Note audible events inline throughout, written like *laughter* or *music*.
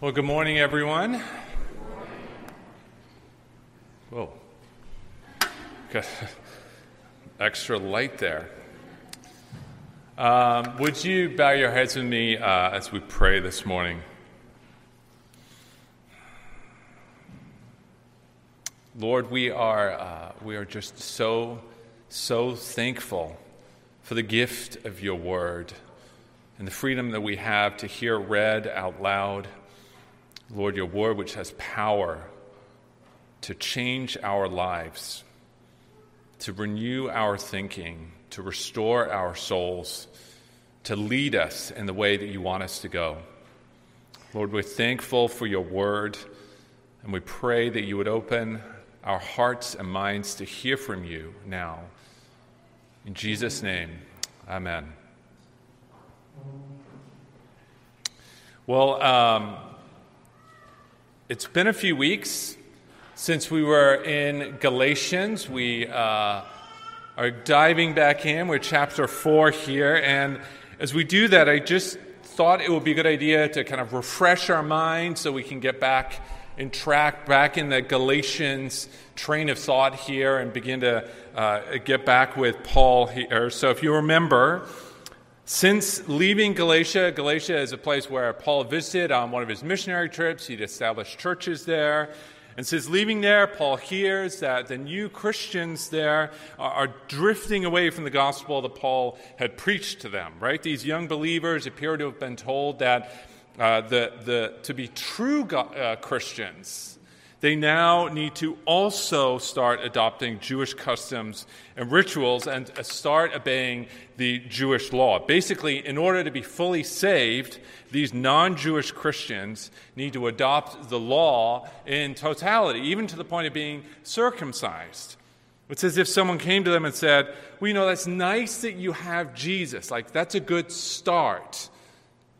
Well, good morning, everyone. Whoa. Got *laughs* extra light there. Um, would you bow your heads with me uh, as we pray this morning? Lord, we are, uh, we are just so, so thankful for the gift of your word and the freedom that we have to hear read out loud. Lord, your word, which has power to change our lives, to renew our thinking, to restore our souls, to lead us in the way that you want us to go. Lord, we're thankful for your word, and we pray that you would open our hearts and minds to hear from you now. In Jesus' name, amen. Well, um, it's been a few weeks since we were in Galatians. We uh, are diving back in. We're chapter 4 here. And as we do that, I just thought it would be a good idea to kind of refresh our minds so we can get back in track, back in the Galatians train of thought here and begin to uh, get back with Paul here. So if you remember, since leaving Galatia, Galatia is a place where Paul visited on one of his missionary trips. He'd established churches there. And since leaving there, Paul hears that the new Christians there are, are, drifting away from the gospel that Paul had preached to them, right? These young believers appear to have been told that uh, the, the, to be true go- uh, Christians, they now need to also start adopting Jewish customs and rituals and uh, start obeying the Jewish law. Basically, in order to be fully saved, these non Jewish Christians need to adopt the law in totality, even to the point of being circumcised. It's as if someone came to them and said, Well, you know, that's nice that you have Jesus. Like, that's a good start.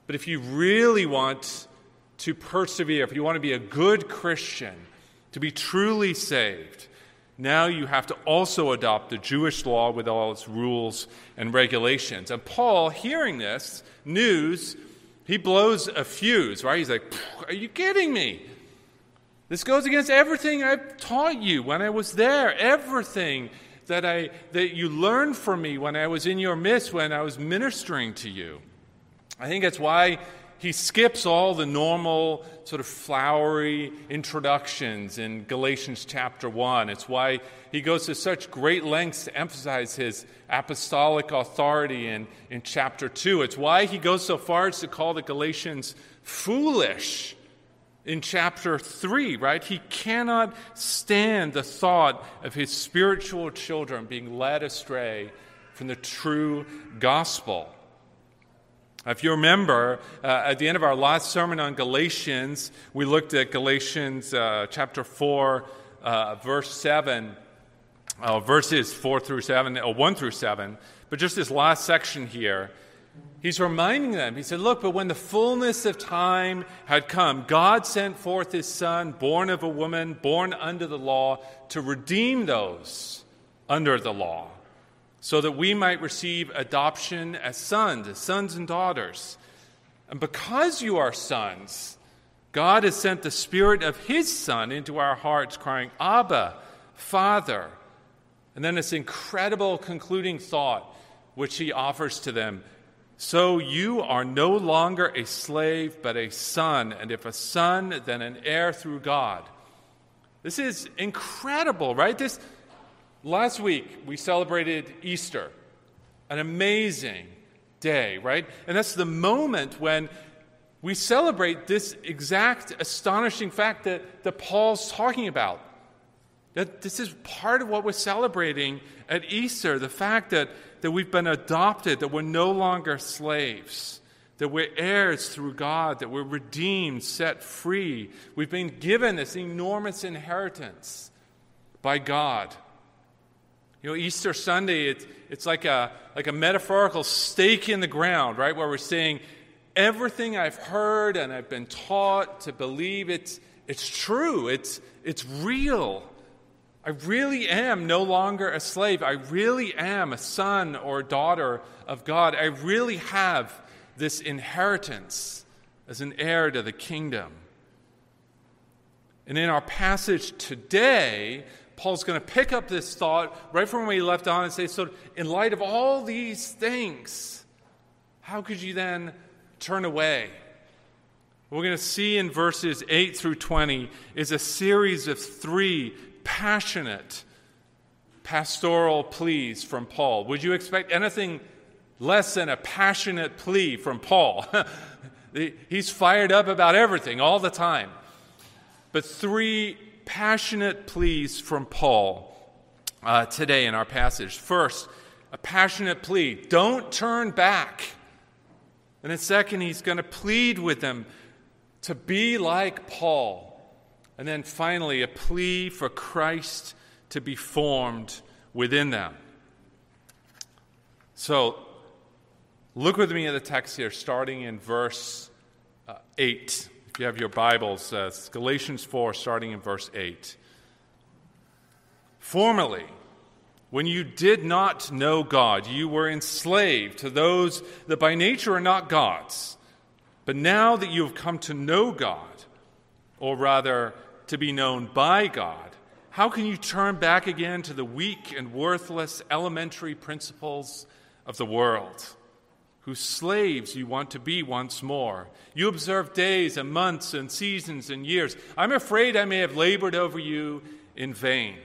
But if you really want to persevere, if you want to be a good Christian, to be truly saved, now you have to also adopt the Jewish law with all its rules and regulations. And Paul, hearing this news, he blows a fuse, right? He's like, Are you kidding me? This goes against everything I've taught you when I was there, everything that, I, that you learned from me when I was in your midst, when I was ministering to you. I think that's why he skips all the normal sort of flowery introductions in Galatians chapter 1. It's why he goes to such great lengths to emphasize his apostolic authority in, in chapter 2. It's why he goes so far as to call the Galatians foolish in chapter 3, right? He cannot stand the thought of his spiritual children being led astray from the true gospel. If you remember, uh, at the end of our last sermon on Galatians, we looked at Galatians uh, chapter 4, uh, verse 7, uh, verses 4 through 7, or uh, 1 through 7. But just this last section here, he's reminding them. He said, Look, but when the fullness of time had come, God sent forth his Son, born of a woman, born under the law, to redeem those under the law so that we might receive adoption as sons, as sons and daughters. And because you are sons, God has sent the Spirit of His Son into our hearts, crying, Abba, Father. And then this incredible concluding thought, which He offers to them So you are no longer a slave, but a son, and if a son, then an heir through God. This is incredible, right? This Last week, we celebrated Easter, an amazing day, right? And that's the moment when we celebrate this exact astonishing fact that, that Paul's talking about. That this is part of what we're celebrating at Easter the fact that, that we've been adopted, that we're no longer slaves, that we're heirs through God, that we're redeemed, set free. We've been given this enormous inheritance by God. You know, Easter Sunday, it's, it's like, a, like a metaphorical stake in the ground, right? Where we're saying, everything I've heard and I've been taught to believe it's, it's true, it's, it's real. I really am no longer a slave. I really am a son or daughter of God. I really have this inheritance as an heir to the kingdom. And in our passage today, Paul's going to pick up this thought right from where he left on and say, So, in light of all these things, how could you then turn away? We're going to see in verses 8 through 20 is a series of three passionate pastoral pleas from Paul. Would you expect anything less than a passionate plea from Paul? *laughs* He's fired up about everything all the time. But three passionate pleas from Paul uh, today in our passage. First, a passionate plea don't turn back. And then, second, he's going to plead with them to be like Paul. And then finally, a plea for Christ to be formed within them. So, look with me at the text here, starting in verse uh, 8. If you have your Bibles, uh, Galatians 4, starting in verse 8. Formerly, when you did not know God, you were enslaved to those that by nature are not God's. But now that you have come to know God, or rather to be known by God, how can you turn back again to the weak and worthless elementary principles of the world, whose slaves you want to be once more? You observe days and months and seasons and years. I'm afraid I may have labored over you in vain.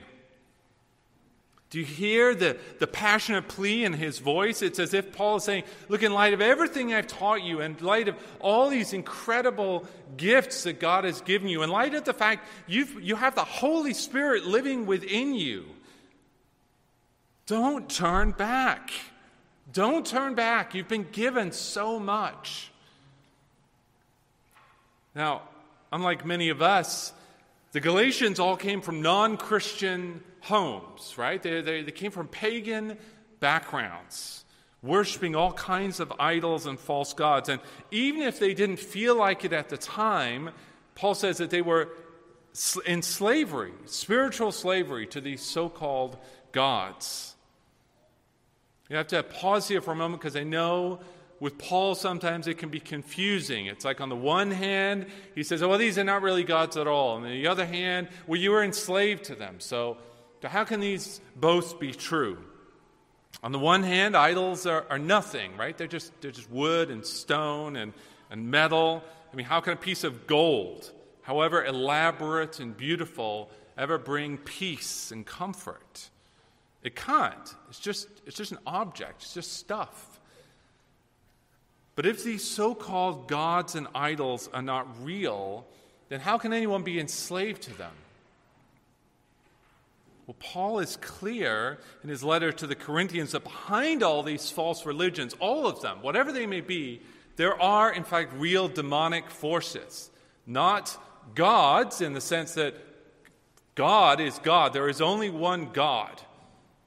Do you hear the, the passionate plea in his voice? It's as if Paul is saying, Look, in light of everything I've taught you, in light of all these incredible gifts that God has given you, in light of the fact you've, you have the Holy Spirit living within you, don't turn back. Don't turn back. You've been given so much. Now, unlike many of us, the Galatians all came from non Christian homes, right? They, they, they came from pagan backgrounds, worshiping all kinds of idols and false gods. And even if they didn't feel like it at the time, Paul says that they were in slavery, spiritual slavery to these so called gods. You have to pause here for a moment because I know with Paul, sometimes it can be confusing. It's like on the one hand, he says, oh, well, these are not really gods at all. And on the other hand, well, you were enslaved to them. So how can these both be true? On the one hand, idols are, are nothing, right? They're just, they're just wood and stone and, and metal. I mean, how can a piece of gold, however elaborate and beautiful, ever bring peace and comfort? It can't. It's just, it's just an object, it's just stuff. But if these so called gods and idols are not real, then how can anyone be enslaved to them? Well, Paul is clear in his letter to the Corinthians that behind all these false religions, all of them, whatever they may be, there are, in fact, real demonic forces. Not gods in the sense that God is God, there is only one God.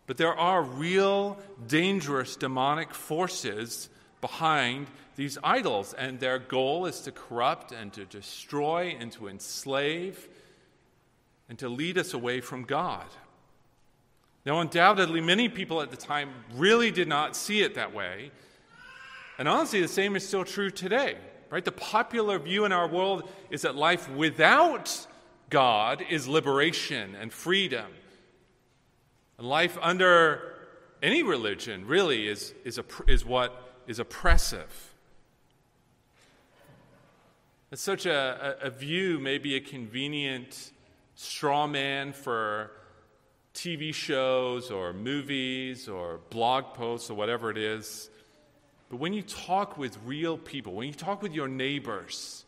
But there are real, dangerous demonic forces behind these idols, and their goal is to corrupt and to destroy and to enslave and to lead us away from God. Now, undoubtedly, many people at the time really did not see it that way. And honestly, the same is still true today, right? The popular view in our world is that life without God is liberation and freedom. And life under any religion really is, is, is what is oppressive. It's such a, a, a view, maybe a convenient straw man for TV shows or movies or blog posts or whatever it is. But when you talk with real people, when you talk with your neighbors,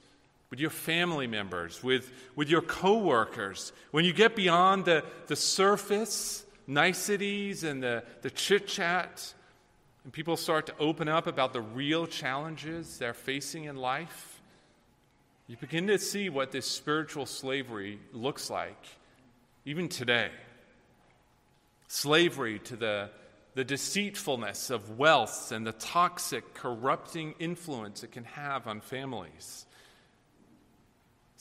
with your family members, with, with your coworkers, when you get beyond the, the surface niceties and the, the chit chat, and people start to open up about the real challenges they're facing in life, you begin to see what this spiritual slavery looks like, even today. Slavery to the, the deceitfulness of wealth and the toxic, corrupting influence it can have on families.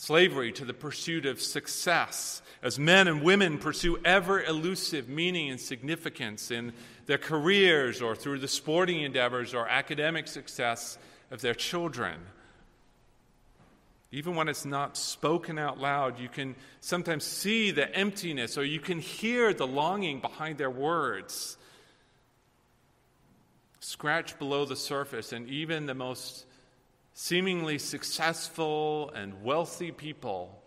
Slavery to the pursuit of success, as men and women pursue ever elusive meaning and significance in their careers or through the sporting endeavors or academic success of their children. Even when it's not spoken out loud, you can sometimes see the emptiness or you can hear the longing behind their words. Scratch below the surface, and even the most seemingly successful and wealthy people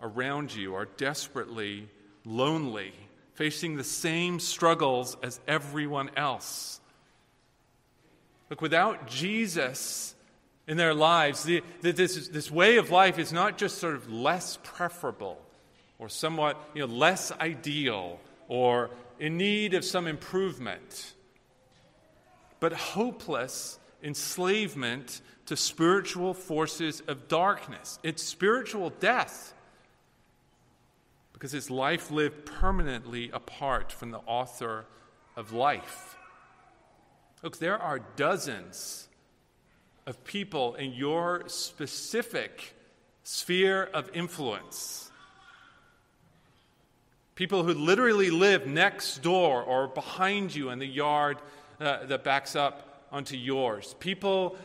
around you are desperately lonely, facing the same struggles as everyone else. Look, without Jesus, in their lives, the, the, this, this way of life is not just sort of less preferable or somewhat you know, less ideal or in need of some improvement, but hopeless enslavement to spiritual forces of darkness. It's spiritual death because it's life lived permanently apart from the author of life. Look, there are dozens of people in your specific sphere of influence. People who literally live next door or behind you in the yard uh, that backs up onto yours. People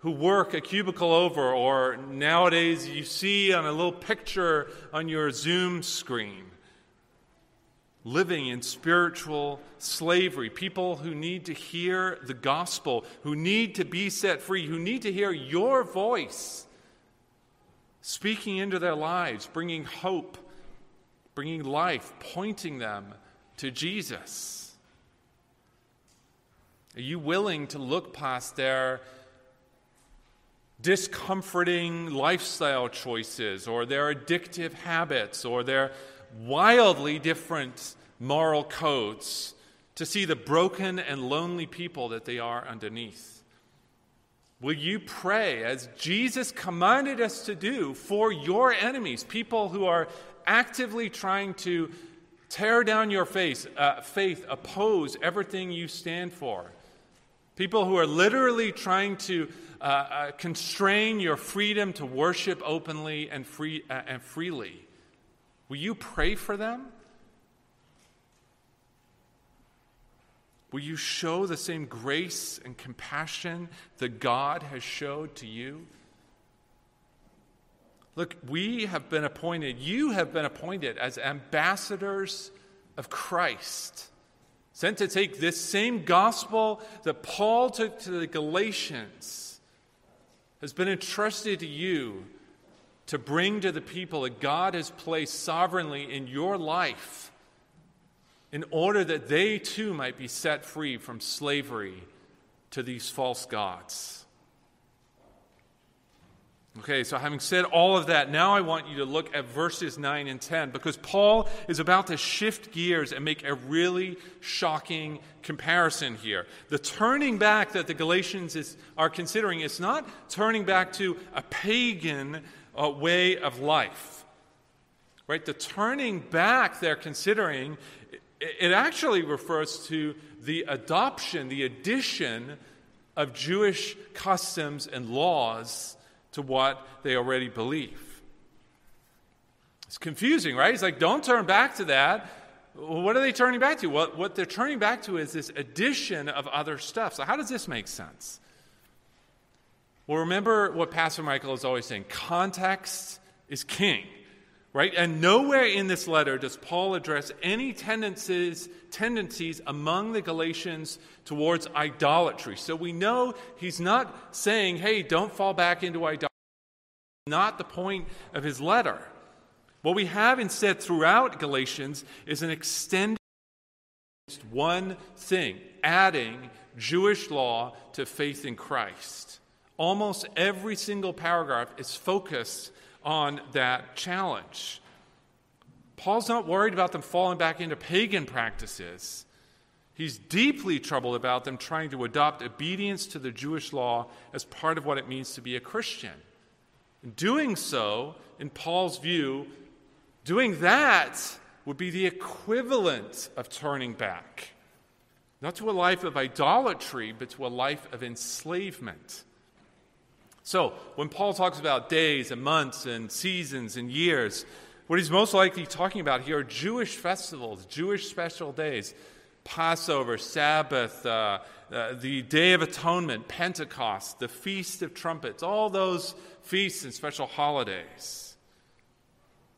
who work a cubicle over, or nowadays you see on a little picture on your Zoom screen living in spiritual slavery, people who need to hear the gospel, who need to be set free, who need to hear your voice speaking into their lives, bringing hope, bringing life, pointing them to Jesus. Are you willing to look past their discomforting lifestyle choices or their addictive habits or their wildly different moral codes to see the broken and lonely people that they are underneath. Will you pray as Jesus commanded us to do for your enemies, people who are actively trying to tear down your face, uh, faith, oppose everything you stand for? People who are literally trying to uh, uh, constrain your freedom to worship openly and, free, uh, and freely. Will you pray for them? Will you show the same grace and compassion that God has showed to you? Look, we have been appointed, you have been appointed as ambassadors of Christ, sent to take this same gospel that Paul took to the Galatians, has been entrusted to you to bring to the people that God has placed sovereignly in your life in order that they too might be set free from slavery to these false gods. Okay, so having said all of that, now I want you to look at verses 9 and 10 because Paul is about to shift gears and make a really shocking comparison here. The turning back that the Galatians is, are considering is not turning back to a pagan uh, way of life. Right? The turning back they're considering it actually refers to the adoption, the addition of Jewish customs and laws to what they already believe. It's confusing, right? He's like, don't turn back to that. What are they turning back to? What, what they're turning back to is this addition of other stuff. So, how does this make sense? Well, remember what Pastor Michael is always saying context is king right? And nowhere in this letter does Paul address any tendencies, tendencies among the Galatians towards idolatry. So we know he's not saying, hey, don't fall back into idolatry. Not the point of his letter. What we have instead throughout Galatians is an extended one thing, adding Jewish law to faith in Christ. Almost every single paragraph is focused on that challenge. Paul's not worried about them falling back into pagan practices. He's deeply troubled about them trying to adopt obedience to the Jewish law as part of what it means to be a Christian. In doing so, in Paul's view, doing that would be the equivalent of turning back, not to a life of idolatry, but to a life of enslavement. So, when Paul talks about days and months and seasons and years, what he's most likely talking about here are Jewish festivals, Jewish special days. Passover, Sabbath, uh, uh, the Day of Atonement, Pentecost, the Feast of Trumpets, all those feasts and special holidays.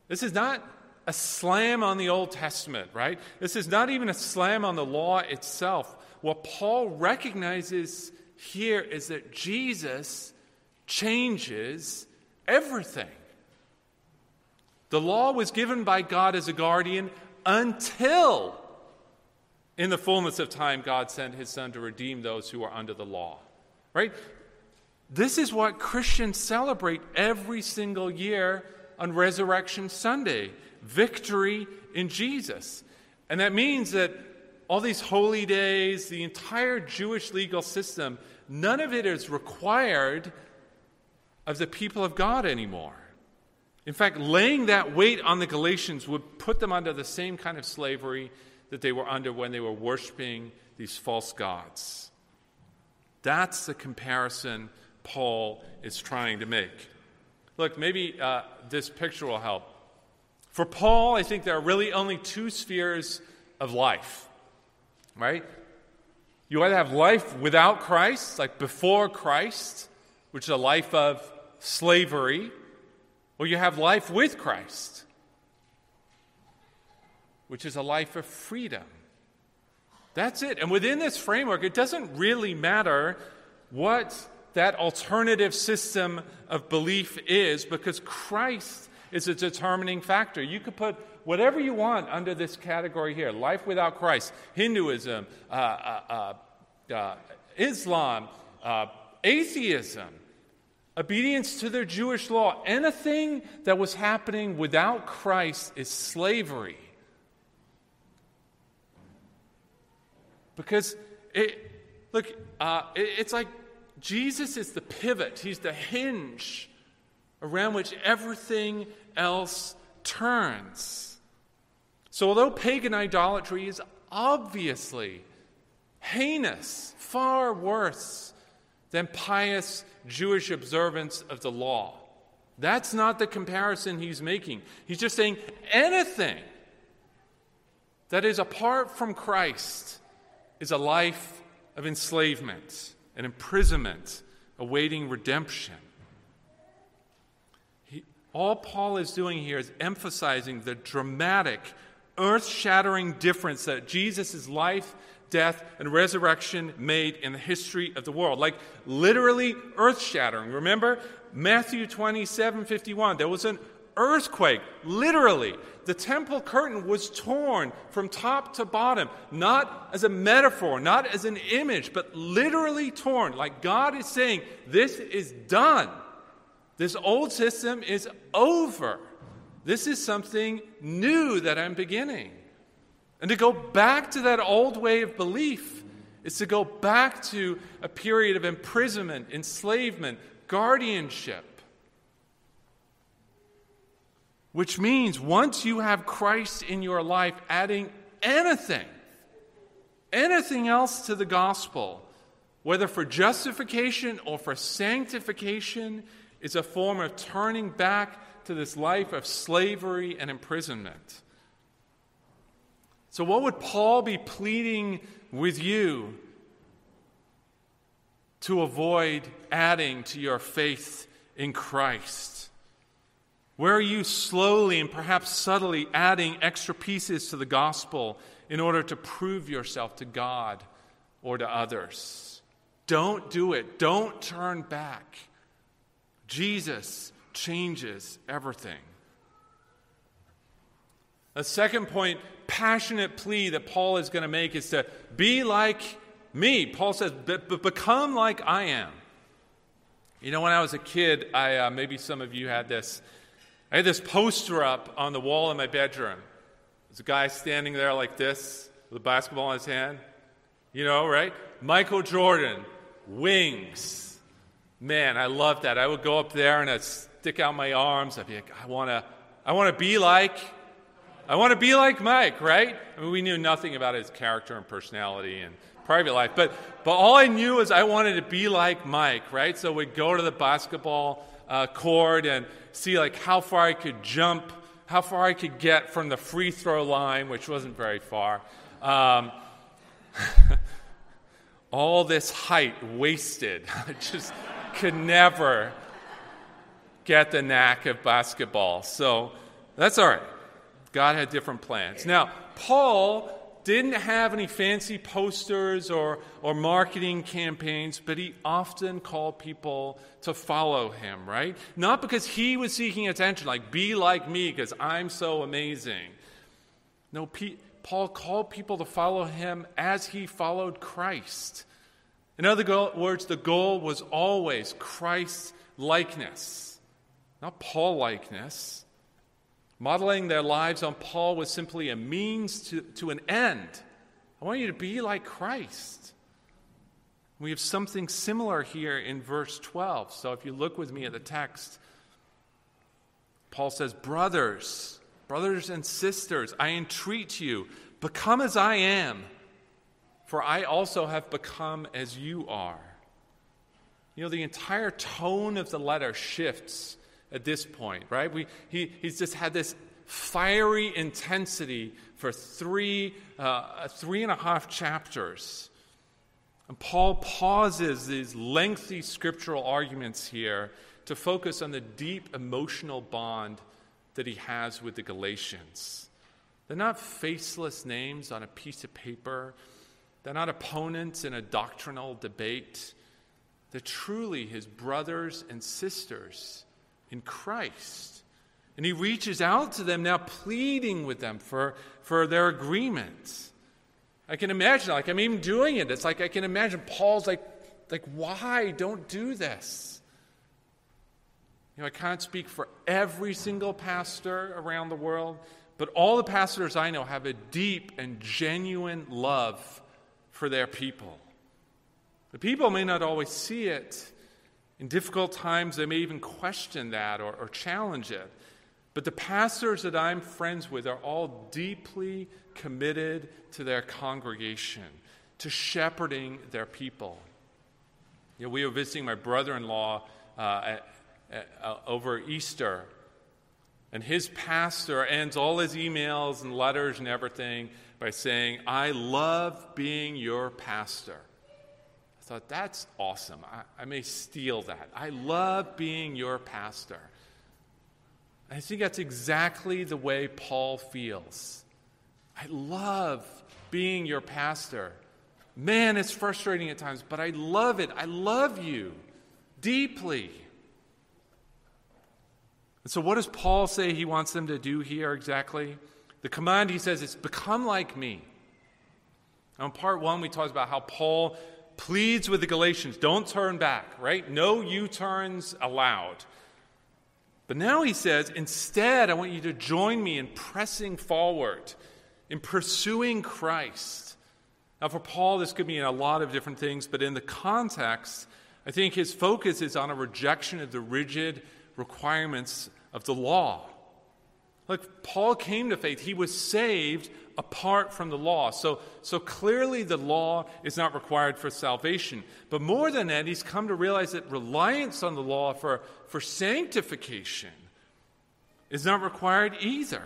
This is not a slam on the Old Testament, right? This is not even a slam on the law itself. What Paul recognizes here is that Jesus changes everything. The law was given by God as a guardian until, in the fullness of time, God sent his Son to redeem those who are under the law. Right? This is what Christians celebrate every single year on Resurrection Sunday victory in Jesus. And that means that all these holy days, the entire Jewish legal system, none of it is required of the people of God anymore. In fact, laying that weight on the Galatians would put them under the same kind of slavery that they were under when they were worshiping these false gods. That's the comparison Paul is trying to make. Look, maybe uh, this picture will help. For Paul, I think there are really only two spheres of life, right? You either have life without Christ, like before Christ, which is a life of slavery, or you have life with Christ, which is a life of freedom. That's it. And within this framework, it doesn't really matter what that alternative system of belief is because Christ is a determining factor. You could put whatever you want under this category here life without Christ, Hinduism, uh, uh, uh, uh Islam, uh, atheism, obedience to their Jewish law. Anything that was happening without Christ is slavery. Because it, look, uh, it, it's like Jesus is the pivot, He's the hinge around which everything else turns. So, although pagan idolatry is obviously heinous, far worse than pious Jewish observance of the law, that's not the comparison he's making. He's just saying anything that is apart from Christ is a life of enslavement and imprisonment awaiting redemption. All Paul is doing here is emphasizing the dramatic, earth shattering difference that Jesus' life, death, and resurrection made in the history of the world. Like literally earth shattering. Remember Matthew 27 51. There was an earthquake, literally. The temple curtain was torn from top to bottom, not as a metaphor, not as an image, but literally torn. Like God is saying, This is done. This old system is over. This is something new that I'm beginning. And to go back to that old way of belief is to go back to a period of imprisonment, enslavement, guardianship. Which means once you have Christ in your life, adding anything, anything else to the gospel, whether for justification or for sanctification, is a form of turning back to this life of slavery and imprisonment. So, what would Paul be pleading with you to avoid adding to your faith in Christ? Where are you slowly and perhaps subtly adding extra pieces to the gospel in order to prove yourself to God or to others? Don't do it. Don't turn back. Jesus changes everything. A second point, passionate plea that Paul is going to make is to be like me. Paul says, become like I am. You know, when I was a kid, I, uh, maybe some of you had this. I had this poster up on the wall in my bedroom. There's a guy standing there like this with a basketball in his hand. You know, right? Michael Jordan, wings. Man, I love that. I would go up there and I'd stick out my arms. I'd be like, I want to I want to be like I want to be like Mike, right? I mean, we knew nothing about his character and personality and private life, but but all I knew is I wanted to be like Mike, right? So we'd go to the basketball uh, court and see like how far I could jump, how far I could get from the free throw line, which wasn't very far. Um, *laughs* All this height wasted. *laughs* I just could never get the knack of basketball. So that's all right. God had different plans. Now, Paul didn't have any fancy posters or, or marketing campaigns, but he often called people to follow him, right? Not because he was seeking attention, like, be like me because I'm so amazing. No, P- Paul called people to follow him as he followed Christ. In other go- words, the goal was always Christ's likeness, not Paul likeness. Modeling their lives on Paul was simply a means to, to an end. I want you to be like Christ. We have something similar here in verse 12. So if you look with me at the text, Paul says, Brothers, brothers and sisters, I entreat you, become as I am, for I also have become as you are. You know, the entire tone of the letter shifts at this point, right? We, he, he's just had this fiery intensity for three, uh, three and a half chapters. And Paul pauses these lengthy scriptural arguments here to focus on the deep emotional bond that he has with the Galatians. They're not faceless names on a piece of paper, they're not opponents in a doctrinal debate. They're truly his brothers and sisters in Christ. And he reaches out to them now, pleading with them for, for their agreement. I can imagine, like, I'm even doing it. It's like I can imagine Paul's like, like, why? Don't do this. You know, I can't speak for every single pastor around the world, but all the pastors I know have a deep and genuine love for their people. The people may not always see it, in difficult times, they may even question that or, or challenge it. But the pastors that I'm friends with are all deeply committed to their congregation, to shepherding their people. You know, we were visiting my brother in law uh, uh, over Easter, and his pastor ends all his emails and letters and everything by saying, I love being your pastor thought, that's awesome. I, I may steal that. I love being your pastor. I think that's exactly the way Paul feels. I love being your pastor. Man, it's frustrating at times, but I love it. I love you deeply. And so, what does Paul say he wants them to do here exactly? The command he says is become like me. Now, in part one, we talked about how Paul pleads with the Galatians don't turn back, right? No U turns allowed. But now he says, instead, I want you to join me in pressing forward, in pursuing Christ. Now, for Paul, this could mean a lot of different things, but in the context, I think his focus is on a rejection of the rigid requirements of the law. Like Paul came to faith, he was saved apart from the law. So, so clearly, the law is not required for salvation. But more than that, he's come to realize that reliance on the law for, for sanctification is not required either.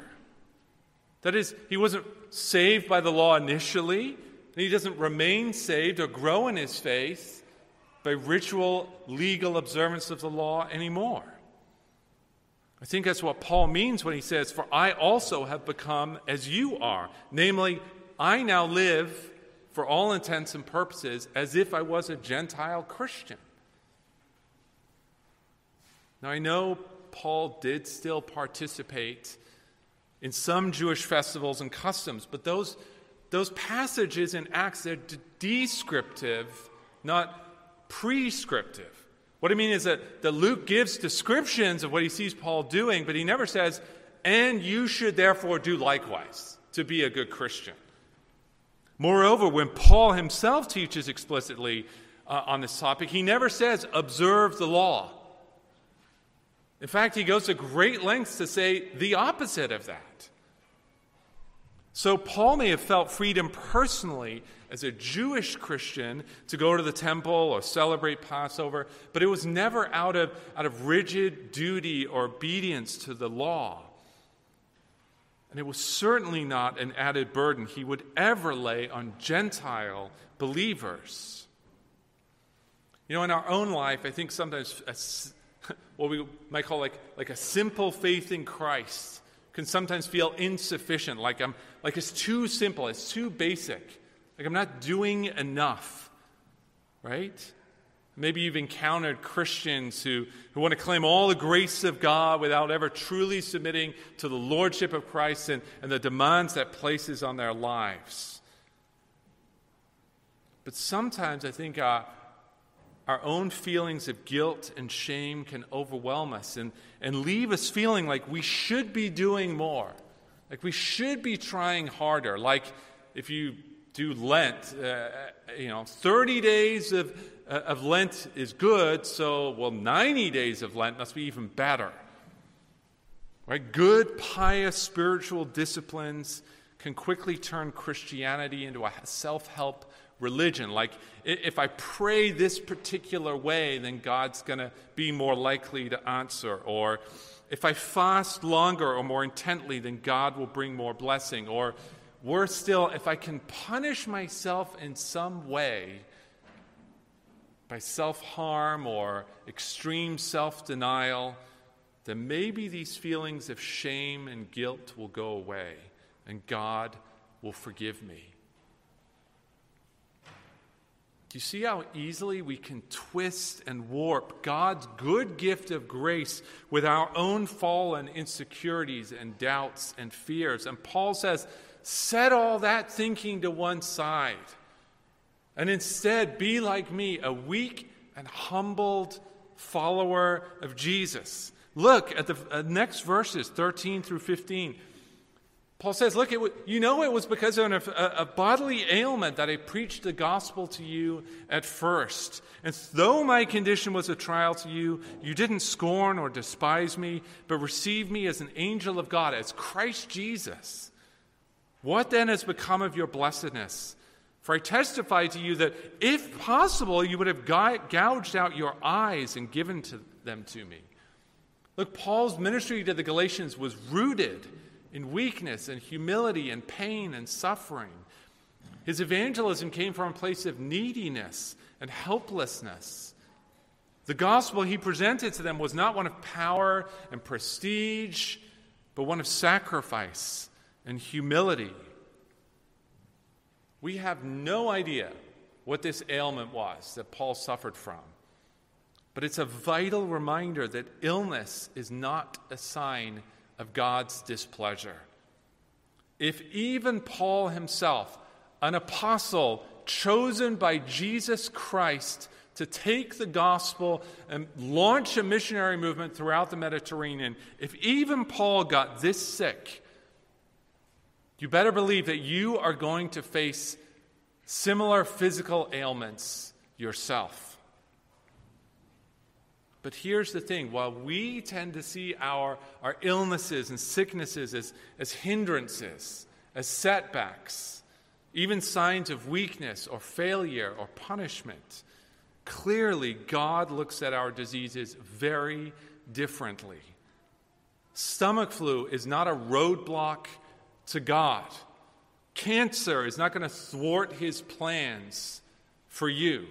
That is, he wasn't saved by the law initially, and he doesn't remain saved or grow in his faith by ritual, legal observance of the law anymore. I think that's what Paul means when he says, For I also have become as you are. Namely, I now live, for all intents and purposes, as if I was a Gentile Christian. Now, I know Paul did still participate in some Jewish festivals and customs, but those, those passages in Acts, they're descriptive, not prescriptive. What I mean is that, that Luke gives descriptions of what he sees Paul doing, but he never says, and you should therefore do likewise to be a good Christian. Moreover, when Paul himself teaches explicitly uh, on this topic, he never says, observe the law. In fact, he goes to great lengths to say the opposite of that. So, Paul may have felt freedom personally as a Jewish Christian to go to the temple or celebrate Passover, but it was never out of, out of rigid duty or obedience to the law. And it was certainly not an added burden he would ever lay on Gentile believers. You know, in our own life, I think sometimes a, *laughs* what we might call like, like a simple faith in Christ can sometimes feel insufficient, like, I'm, like it's too simple, it's too basic, like I'm not doing enough, right? Maybe you've encountered Christians who, who want to claim all the grace of God without ever truly submitting to the lordship of Christ and, and the demands that places on their lives. But sometimes I think our, our own feelings of guilt and shame can overwhelm us and, and leave us feeling like we should be doing more, like we should be trying harder. Like if you do Lent, uh, you know, 30 days of uh, of Lent is good, so, well, 90 days of Lent must be even better. Right? Good, pious spiritual disciplines can quickly turn Christianity into a self help religion. Like, if I pray this particular way, then God's going to be more likely to answer. Or if I fast longer or more intently, then God will bring more blessing. Or worse still, if I can punish myself in some way, by self harm or extreme self denial, then maybe these feelings of shame and guilt will go away and God will forgive me. Do you see how easily we can twist and warp God's good gift of grace with our own fallen insecurities and doubts and fears? And Paul says, set all that thinking to one side and instead be like me, a weak and humbled follower of Jesus. Look at the uh, next verses, 13 through 15. Paul says, Look, it, you know it was because of a, a bodily ailment that I preached the gospel to you at first. And though my condition was a trial to you, you didn't scorn or despise me, but received me as an angel of God, as Christ Jesus. What then has become of your blessedness? For I testify to you that if possible, you would have gouged out your eyes and given to them to me. Look, Paul's ministry to the Galatians was rooted in weakness and humility and pain and suffering. His evangelism came from a place of neediness and helplessness. The gospel he presented to them was not one of power and prestige, but one of sacrifice and humility. We have no idea what this ailment was that Paul suffered from. But it's a vital reminder that illness is not a sign of God's displeasure. If even Paul himself, an apostle chosen by Jesus Christ to take the gospel and launch a missionary movement throughout the Mediterranean, if even Paul got this sick, you better believe that you are going to face similar physical ailments yourself. But here's the thing while we tend to see our, our illnesses and sicknesses as, as hindrances, as setbacks, even signs of weakness or failure or punishment, clearly God looks at our diseases very differently. Stomach flu is not a roadblock to God. Cancer is not going to thwart his plans for you.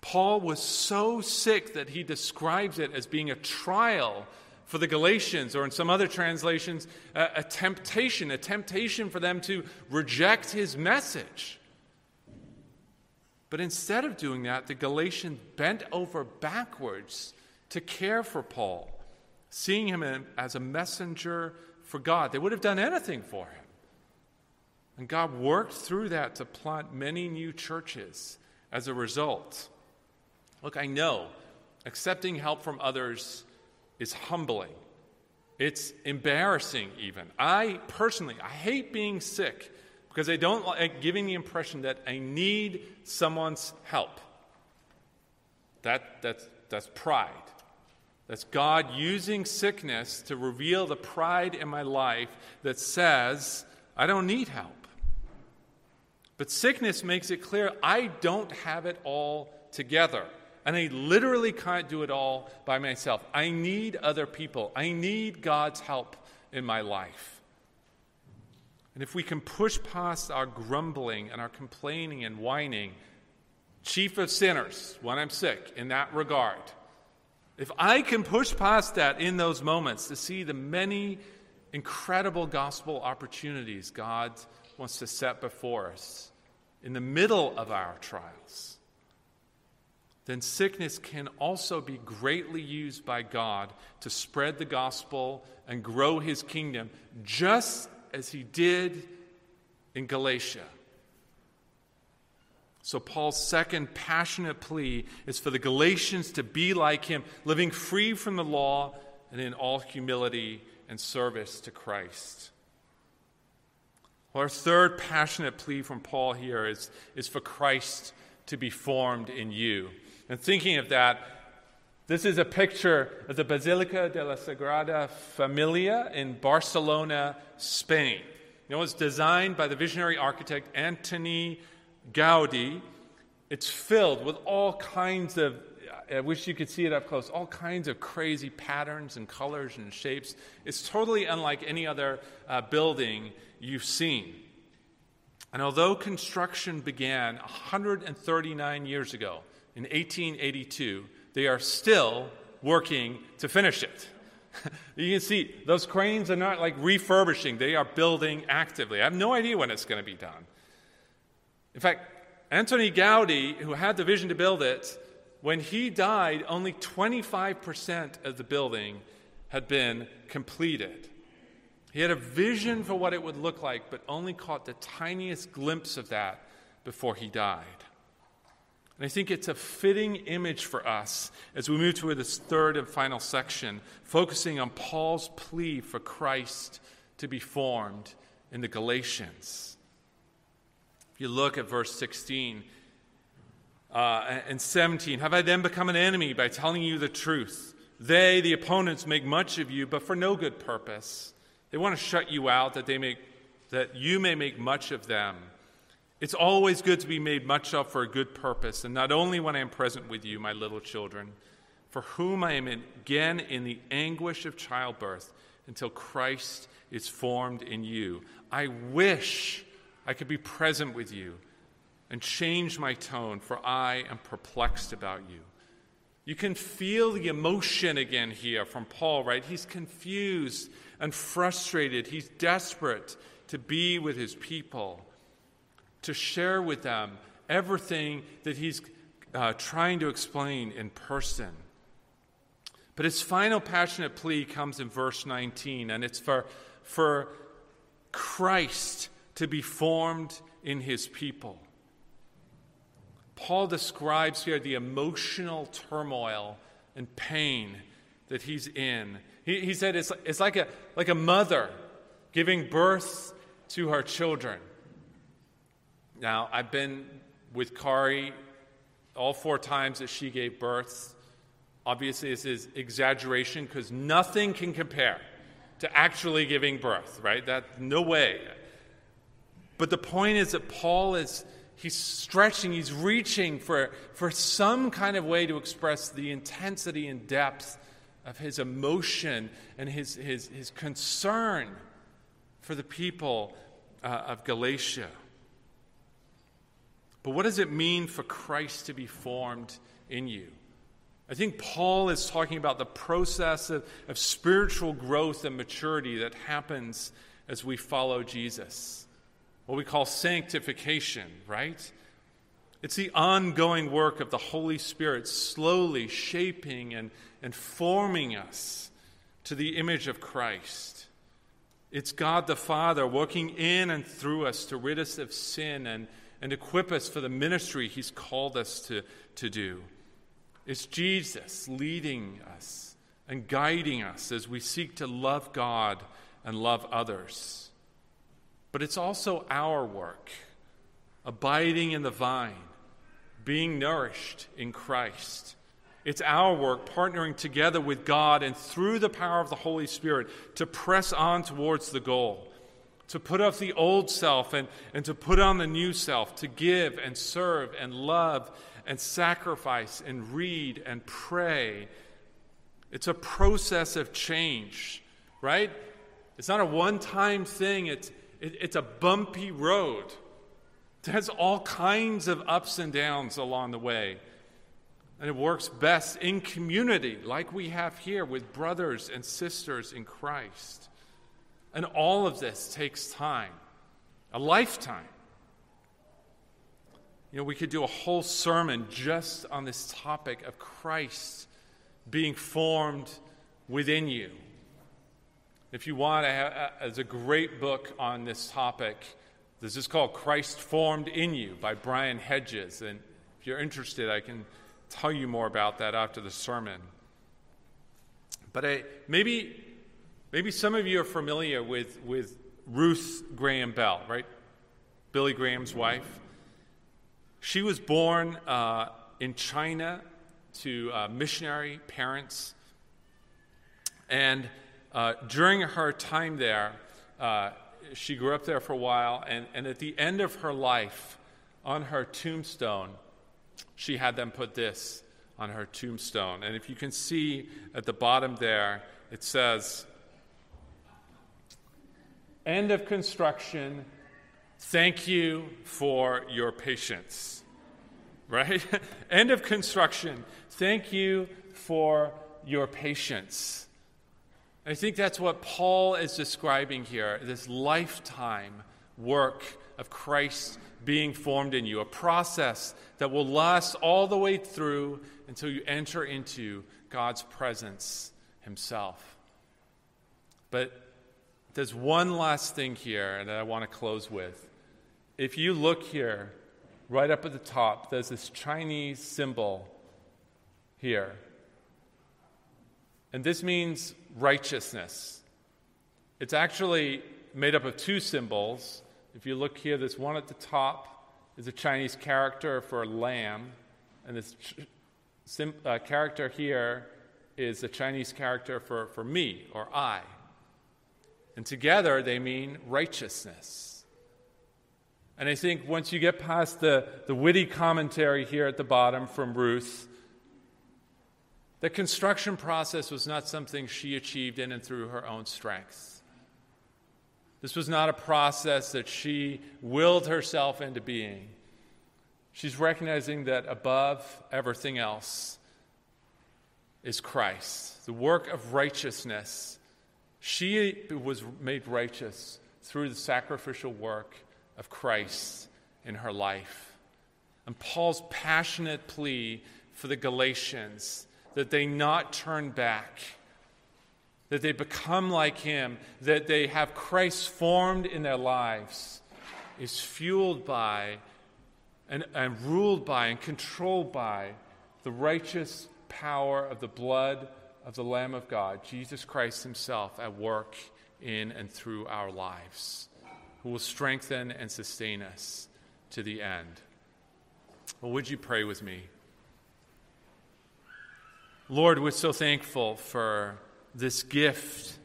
Paul was so sick that he describes it as being a trial for the Galatians, or in some other translations, a, a, temptation, a temptation for them to reject his message. But instead of doing that, the Galatians bent over backwards to care for Paul, seeing him as a messenger for God. They would have done anything for him. And God worked through that to plant many new churches as a result. Look, I know accepting help from others is humbling. It's embarrassing, even. I personally, I hate being sick because I don't like giving the impression that I need someone's help. That, that's, that's pride. That's God using sickness to reveal the pride in my life that says, I don't need help. But sickness makes it clear I don't have it all together. And I literally can't do it all by myself. I need other people. I need God's help in my life. And if we can push past our grumbling and our complaining and whining, chief of sinners, when I'm sick, in that regard, if I can push past that in those moments to see the many incredible gospel opportunities God wants to set before us in the middle of our trials, then sickness can also be greatly used by God to spread the gospel and grow his kingdom, just as he did in Galatia. So, Paul's second passionate plea is for the Galatians to be like him, living free from the law and in all humility and service to Christ. Our third passionate plea from Paul here is, is for Christ to be formed in you. And thinking of that, this is a picture of the Basilica de la Sagrada Familia in Barcelona, Spain. It was designed by the visionary architect Antoni Gaudi, it's filled with all kinds of, I wish you could see it up close, all kinds of crazy patterns and colors and shapes. It's totally unlike any other uh, building you've seen. And although construction began 139 years ago, in 1882, they are still working to finish it. *laughs* you can see those cranes are not like refurbishing, they are building actively. I have no idea when it's going to be done. In fact, Antoni Gaudi, who had the vision to build it, when he died, only 25% of the building had been completed. He had a vision for what it would look like, but only caught the tiniest glimpse of that before he died. And I think it's a fitting image for us as we move to this third and final section, focusing on Paul's plea for Christ to be formed in the Galatians you look at verse 16 uh, and 17, have I then become an enemy by telling you the truth? They, the opponents, make much of you, but for no good purpose. They want to shut you out that, they make, that you may make much of them. It's always good to be made much of for a good purpose, and not only when I am present with you, my little children, for whom I am again in the anguish of childbirth until Christ is formed in you. I wish I could be present with you and change my tone, for I am perplexed about you. You can feel the emotion again here from Paul, right? He's confused and frustrated. He's desperate to be with his people, to share with them everything that he's uh, trying to explain in person. But his final passionate plea comes in verse 19, and it's for, for Christ to be formed in his people. Paul describes here the emotional turmoil and pain that he's in. He, he said it's, it's like, a, like a mother giving birth to her children. Now, I've been with Kari all four times that she gave birth. Obviously, this is exaggeration because nothing can compare to actually giving birth, right? That no way. But the point is that Paul is he's stretching, he's reaching for, for some kind of way to express the intensity and depth of his emotion and his, his, his concern for the people uh, of Galatia. But what does it mean for Christ to be formed in you? I think Paul is talking about the process of, of spiritual growth and maturity that happens as we follow Jesus what we call sanctification, right? It's the ongoing work of the Holy Spirit slowly shaping and, and forming us to the image of Christ. It's God the Father working in and through us to rid us of sin and, and equip us for the ministry He's called us to, to do. It's Jesus leading us and guiding us as we seek to love God and love others. But it's also our work, abiding in the vine, being nourished in Christ. It's our work, partnering together with God and through the power of the Holy Spirit to press on towards the goal, to put off the old self and, and to put on the new self, to give and serve and love and sacrifice and read and pray. It's a process of change, right? It's not a one time thing, it's, it, it's a bumpy road. It has all kinds of ups and downs along the way. And it works best in community, like we have here with brothers and sisters in Christ. And all of this takes time, a lifetime. You know, we could do a whole sermon just on this topic of Christ being formed within you. If you want, there's a great book on this topic. This is called Christ Formed in You by Brian Hedges. And if you're interested, I can tell you more about that after the sermon. But I, maybe, maybe some of you are familiar with, with Ruth Graham Bell, right? Billy Graham's wife. She was born uh, in China to uh, missionary parents. And uh, during her time there, uh, she grew up there for a while. And, and at the end of her life, on her tombstone, she had them put this on her tombstone. And if you can see at the bottom there, it says, End of construction. Thank you for your patience. Right? *laughs* End of construction. Thank you for your patience. I think that's what Paul is describing here this lifetime work of Christ being formed in you, a process that will last all the way through until you enter into God's presence Himself. But there's one last thing here that I want to close with. If you look here, right up at the top, there's this Chinese symbol here. And this means righteousness. It's actually made up of two symbols. If you look here, this one at the top is a Chinese character for lamb, and this sim, uh, character here is a Chinese character for, for me or I. And together they mean righteousness. And I think once you get past the, the witty commentary here at the bottom from Ruth, the construction process was not something she achieved in and through her own strength. This was not a process that she willed herself into being. She's recognizing that above everything else is Christ, the work of righteousness. She was made righteous through the sacrificial work of Christ in her life. And Paul's passionate plea for the Galatians that they not turn back, that they become like him, that they have Christ formed in their lives, is fueled by and, and ruled by and controlled by the righteous power of the blood of the Lamb of God, Jesus Christ Himself, at work in and through our lives, who will strengthen and sustain us to the end. Well, would you pray with me? Lord, we're so thankful for this gift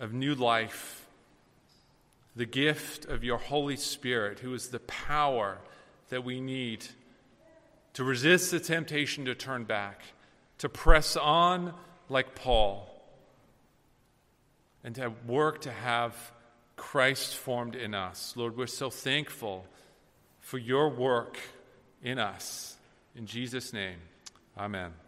of new life, the gift of your Holy Spirit, who is the power that we need to resist the temptation to turn back, to press on like Paul, and to work to have Christ formed in us. Lord, we're so thankful for your work in us. In Jesus' name. Amen.